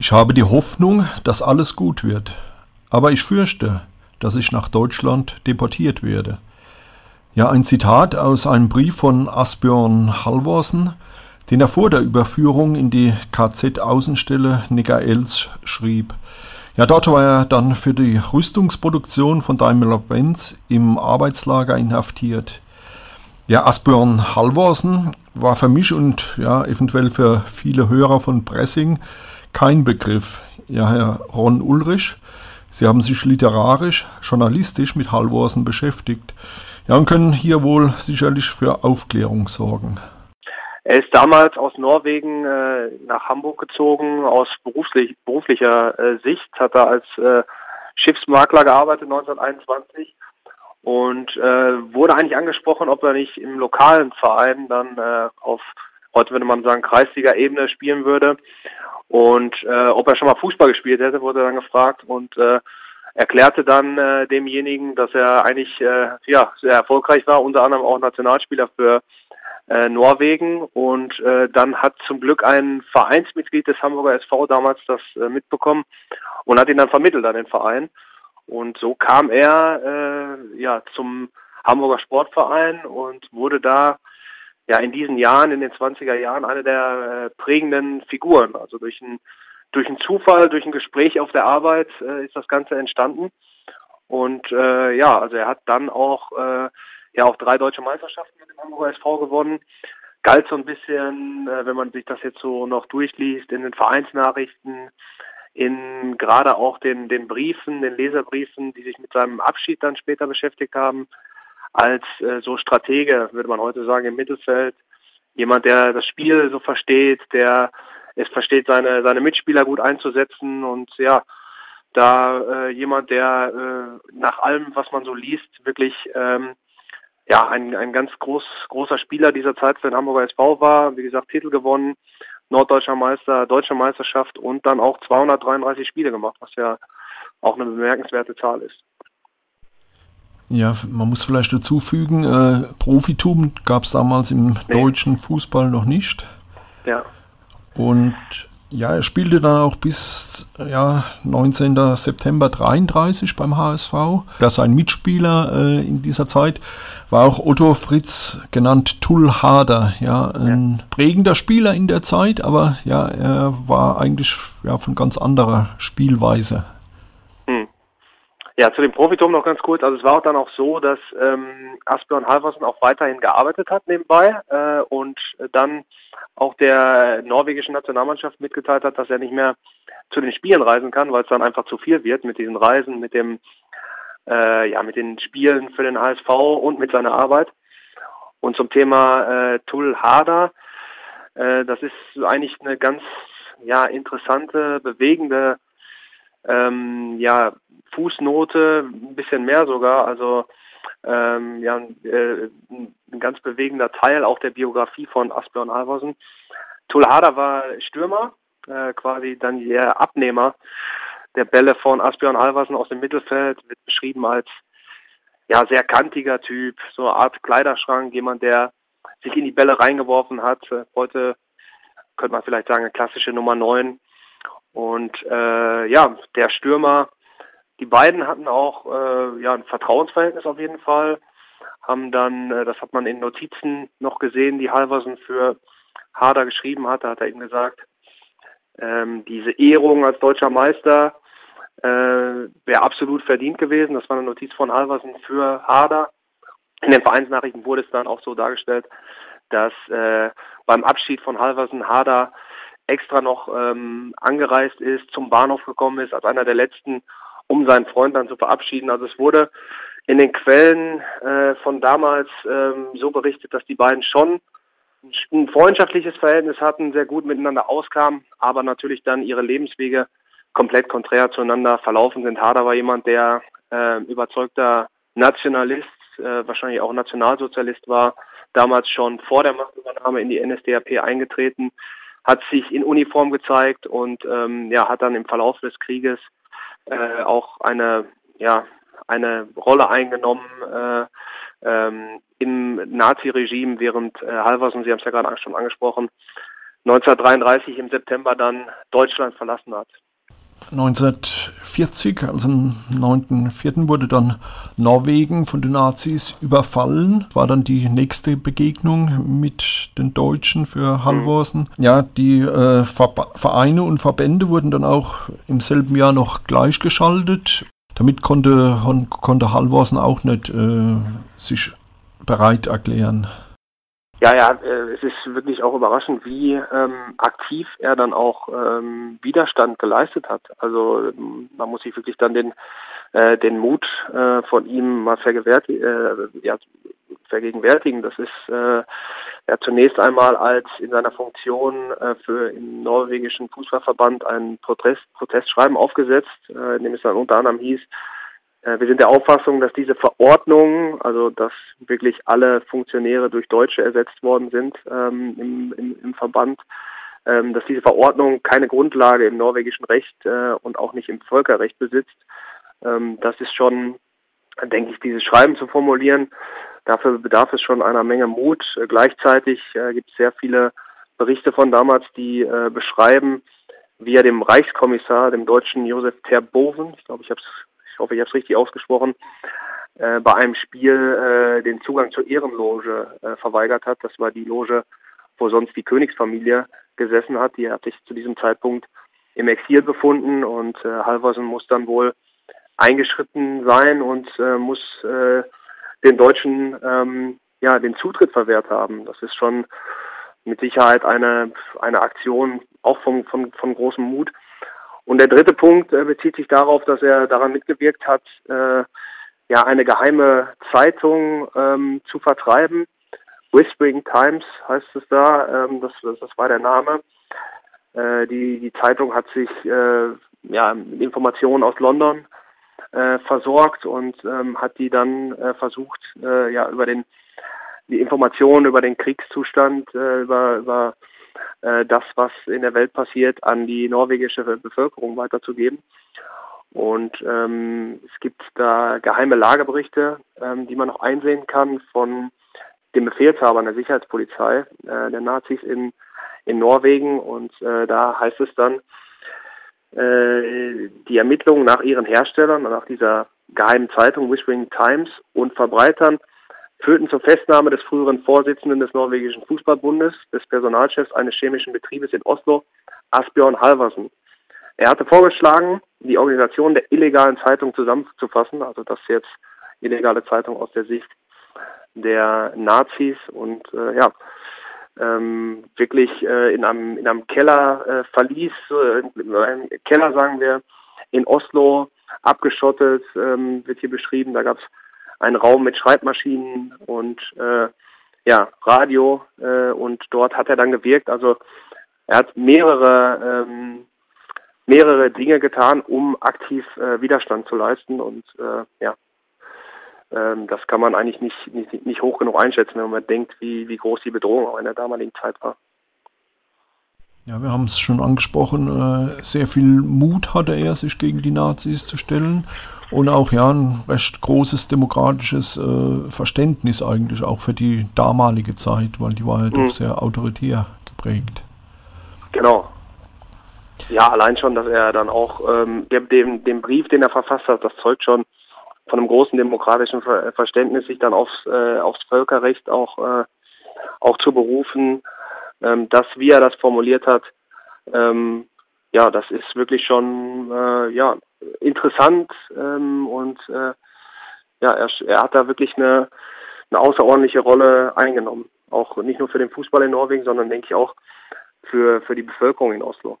Ich habe die Hoffnung, dass alles gut wird. Aber ich fürchte, dass ich nach Deutschland deportiert werde. Ja, ein Zitat aus einem Brief von Asbjörn Halvorsen, den er vor der Überführung in die KZ-Außenstelle Neckar-Elz schrieb. Ja, dort war er dann für die Rüstungsproduktion von Daimler-Benz im Arbeitslager inhaftiert. Ja, Asbjörn Halvorsen war für mich und ja, eventuell für viele Hörer von Pressing kein Begriff. Ja, Herr Ron Ulrich, Sie haben sich literarisch, journalistisch mit Halvorsen beschäftigt. Ja, und können hier wohl sicherlich für Aufklärung sorgen. Er ist damals aus Norwegen äh, nach Hamburg gezogen, aus beruflich, beruflicher äh, Sicht, hat er als äh, Schiffsmakler gearbeitet 1921 und äh, wurde eigentlich angesprochen, ob er nicht im lokalen Verein dann äh, auf, heute würde man sagen, Kreisliga-Ebene spielen würde. Und äh, ob er schon mal Fußball gespielt hätte, wurde dann gefragt und äh, erklärte dann äh, demjenigen, dass er eigentlich äh, ja sehr erfolgreich war, unter anderem auch Nationalspieler für äh, Norwegen. Und äh, dann hat zum Glück ein Vereinsmitglied des Hamburger SV damals das äh, mitbekommen und hat ihn dann vermittelt an den Verein. Und so kam er äh, ja zum Hamburger Sportverein und wurde da ja in diesen Jahren, in den 20er Jahren, eine der äh, prägenden Figuren. Also durch ein durch einen Zufall, durch ein Gespräch auf der Arbeit äh, ist das Ganze entstanden. Und äh, ja, also er hat dann auch äh, ja auch drei deutsche Meisterschaften mit dem Hamburger SV gewonnen. Galt so ein bisschen, äh, wenn man sich das jetzt so noch durchliest, in den Vereinsnachrichten, in gerade auch den, den Briefen, den Leserbriefen, die sich mit seinem Abschied dann später beschäftigt haben, als äh, so Stratege, würde man heute sagen, im Mittelfeld. Jemand, der das Spiel so versteht, der es versteht, seine, seine Mitspieler gut einzusetzen und ja, da äh, jemand, der äh, nach allem, was man so liest, wirklich ähm, ja ein, ein ganz groß, großer Spieler dieser Zeit für den Hamburger SV war. Wie gesagt, Titel gewonnen, norddeutscher Meister, deutsche Meisterschaft und dann auch 233 Spiele gemacht, was ja auch eine bemerkenswerte Zahl ist. Ja, man muss vielleicht dazu fügen, äh, Profitum gab es damals im nee. deutschen Fußball noch nicht. Ja. Und ja, er spielte dann auch bis ja, 19. September 33 beim HSV. Da sein Mitspieler äh, in dieser Zeit war auch Otto Fritz, genannt Tullhader. Ja, ein ja. prägender Spieler in der Zeit, aber ja, er war eigentlich ja, von ganz anderer Spielweise. Ja, zu dem Profitum noch ganz kurz. Also es war auch dann auch so, dass ähm, Asbjörn Halversen auch weiterhin gearbeitet hat nebenbei äh, und dann auch der norwegischen Nationalmannschaft mitgeteilt hat, dass er nicht mehr zu den Spielen reisen kann, weil es dann einfach zu viel wird mit diesen Reisen, mit dem äh, ja mit den Spielen für den HSV und mit seiner Arbeit. Und zum Thema äh, Tull Hader, äh, das ist eigentlich eine ganz ja interessante, bewegende ähm, ja Fußnote, ein bisschen mehr sogar. Also ähm, ja, äh, ein ganz bewegender Teil auch der Biografie von Asbjörn Halvorsen. Tulhada war Stürmer, äh, quasi dann der Abnehmer der Bälle von Asbjörn Halvorsen aus dem Mittelfeld, wird beschrieben als ja sehr kantiger Typ, so eine Art Kleiderschrank, jemand, der sich in die Bälle reingeworfen hat. Heute könnte man vielleicht sagen, eine klassische Nummer 9. Und äh, ja, der Stürmer, die beiden hatten auch äh, ja ein Vertrauensverhältnis auf jeden Fall, haben dann, äh, das hat man in Notizen noch gesehen, die Halversen für Hader geschrieben hat, da hat er eben gesagt, ähm, diese Ehrung als deutscher Meister äh, wäre absolut verdient gewesen. Das war eine Notiz von Halversen für Hader. In den Vereinsnachrichten wurde es dann auch so dargestellt, dass äh, beim Abschied von Halversen Hader extra noch ähm, angereist ist, zum Bahnhof gekommen ist, als einer der letzten um seinen Freund dann zu verabschieden. Also es wurde in den Quellen äh, von damals ähm, so berichtet, dass die beiden schon ein freundschaftliches Verhältnis hatten, sehr gut miteinander auskamen, aber natürlich dann ihre Lebenswege komplett konträr zueinander verlaufen sind. Hader war jemand, der äh, überzeugter Nationalist, äh, wahrscheinlich auch Nationalsozialist war, damals schon vor der Machtübernahme in die NSDAP eingetreten, hat sich in Uniform gezeigt und ähm, ja, hat dann im Verlauf des Krieges äh, auch eine, ja, eine Rolle eingenommen äh, ähm, im Nazi-Regime, während äh, Halversen, Sie haben es ja gerade schon angesprochen, 1933 im September dann Deutschland verlassen hat. 1940, also am 9.4. wurde dann Norwegen von den Nazis überfallen. War dann die nächste Begegnung mit den Deutschen für Halvorsen. Ja, die äh, Vereine und Verbände wurden dann auch im selben Jahr noch gleichgeschaltet. Damit konnte, konnte Halvorsen auch nicht äh, sich bereit erklären. Ja, ja, äh, es ist wirklich auch überraschend, wie ähm, aktiv er dann auch ähm, Widerstand geleistet hat. Also man muss sich wirklich dann den äh, den Mut äh, von ihm mal äh, ja, vergegenwärtigen. Das ist äh, ja zunächst einmal als in seiner Funktion äh, für im norwegischen Fußballverband ein Protest, Protestschreiben aufgesetzt, äh, in dem es dann unter anderem hieß, wir sind der Auffassung, dass diese Verordnung, also dass wirklich alle Funktionäre durch Deutsche ersetzt worden sind ähm, im, im, im, Verband, ähm, dass diese Verordnung keine Grundlage im norwegischen Recht äh, und auch nicht im Völkerrecht besitzt. Ähm, das ist schon, denke ich, dieses Schreiben zu formulieren. Dafür bedarf es schon einer Menge Mut. Äh, gleichzeitig äh, gibt es sehr viele Berichte von damals, die äh, beschreiben, wie er dem Reichskommissar, dem deutschen Josef Terboven, ich glaube, ich habe es ich hoffe, ich habe es richtig ausgesprochen, äh, bei einem Spiel äh, den Zugang zur Ehrenloge äh, verweigert hat. Das war die Loge, wo sonst die Königsfamilie gesessen hat. Die hat sich zu diesem Zeitpunkt im Exil befunden und äh, Halvorsen muss dann wohl eingeschritten sein und äh, muss äh, den Deutschen ähm, ja den Zutritt verwehrt haben. Das ist schon mit Sicherheit eine eine Aktion auch von von, von großem Mut. Und der dritte Punkt äh, bezieht sich darauf, dass er daran mitgewirkt hat, äh, ja eine geheime Zeitung ähm, zu vertreiben. Whispering Times heißt es da, ähm, das, das war der Name. Äh, die, die Zeitung hat sich äh, ja, mit Informationen aus London äh, versorgt und ähm, hat die dann äh, versucht, ja, über den die Informationen über den Kriegszustand, über, über äh, das, was in der Welt passiert, an die norwegische Bevölkerung weiterzugeben. Und ähm, es gibt da geheime Lagerberichte, ähm, die man noch einsehen kann von dem Befehlshaber der Sicherheitspolizei äh, der Nazis in, in Norwegen. Und äh, da heißt es dann, äh, die Ermittlungen nach ihren Herstellern, nach dieser geheimen Zeitung Whispering Times und Verbreitern führten zur Festnahme des früheren Vorsitzenden des norwegischen Fußballbundes, des Personalchefs eines chemischen Betriebes in Oslo, Asbjörn Halversen. Er hatte vorgeschlagen, die Organisation der illegalen Zeitung zusammenzufassen, also das jetzt illegale Zeitung aus der Sicht der Nazis und äh, ja, ähm, wirklich äh, in, einem, in einem Keller äh, verließ, äh, in einem Keller sagen wir, in Oslo, abgeschottet, ähm, wird hier beschrieben, da gab es ein Raum mit Schreibmaschinen und äh, ja, Radio äh, und dort hat er dann gewirkt. Also er hat mehrere ähm, mehrere Dinge getan, um aktiv äh, Widerstand zu leisten und äh, ja, ähm, das kann man eigentlich nicht, nicht, nicht hoch genug einschätzen, wenn man denkt, wie, wie groß die Bedrohung auch in der damaligen Zeit war. Ja, wir haben es schon angesprochen, äh, sehr viel Mut hatte er, sich gegen die Nazis zu stellen und auch ja ein recht großes demokratisches äh, Verständnis eigentlich auch für die damalige Zeit, weil die war ja mhm. doch sehr autoritär geprägt. Genau. Ja, allein schon, dass er dann auch ähm, dem, dem Brief, den er verfasst hat, das zeugt schon von einem großen demokratischen Ver Verständnis, sich dann aufs, äh, aufs Völkerrecht auch, äh, auch zu berufen, ähm, dass, wie er das formuliert hat, ähm, ja, das ist wirklich schon äh, ja, interessant ähm, und äh, ja, er, er hat da wirklich eine, eine außerordentliche Rolle eingenommen. Auch nicht nur für den Fußball in Norwegen, sondern denke ich auch für, für die Bevölkerung in Oslo.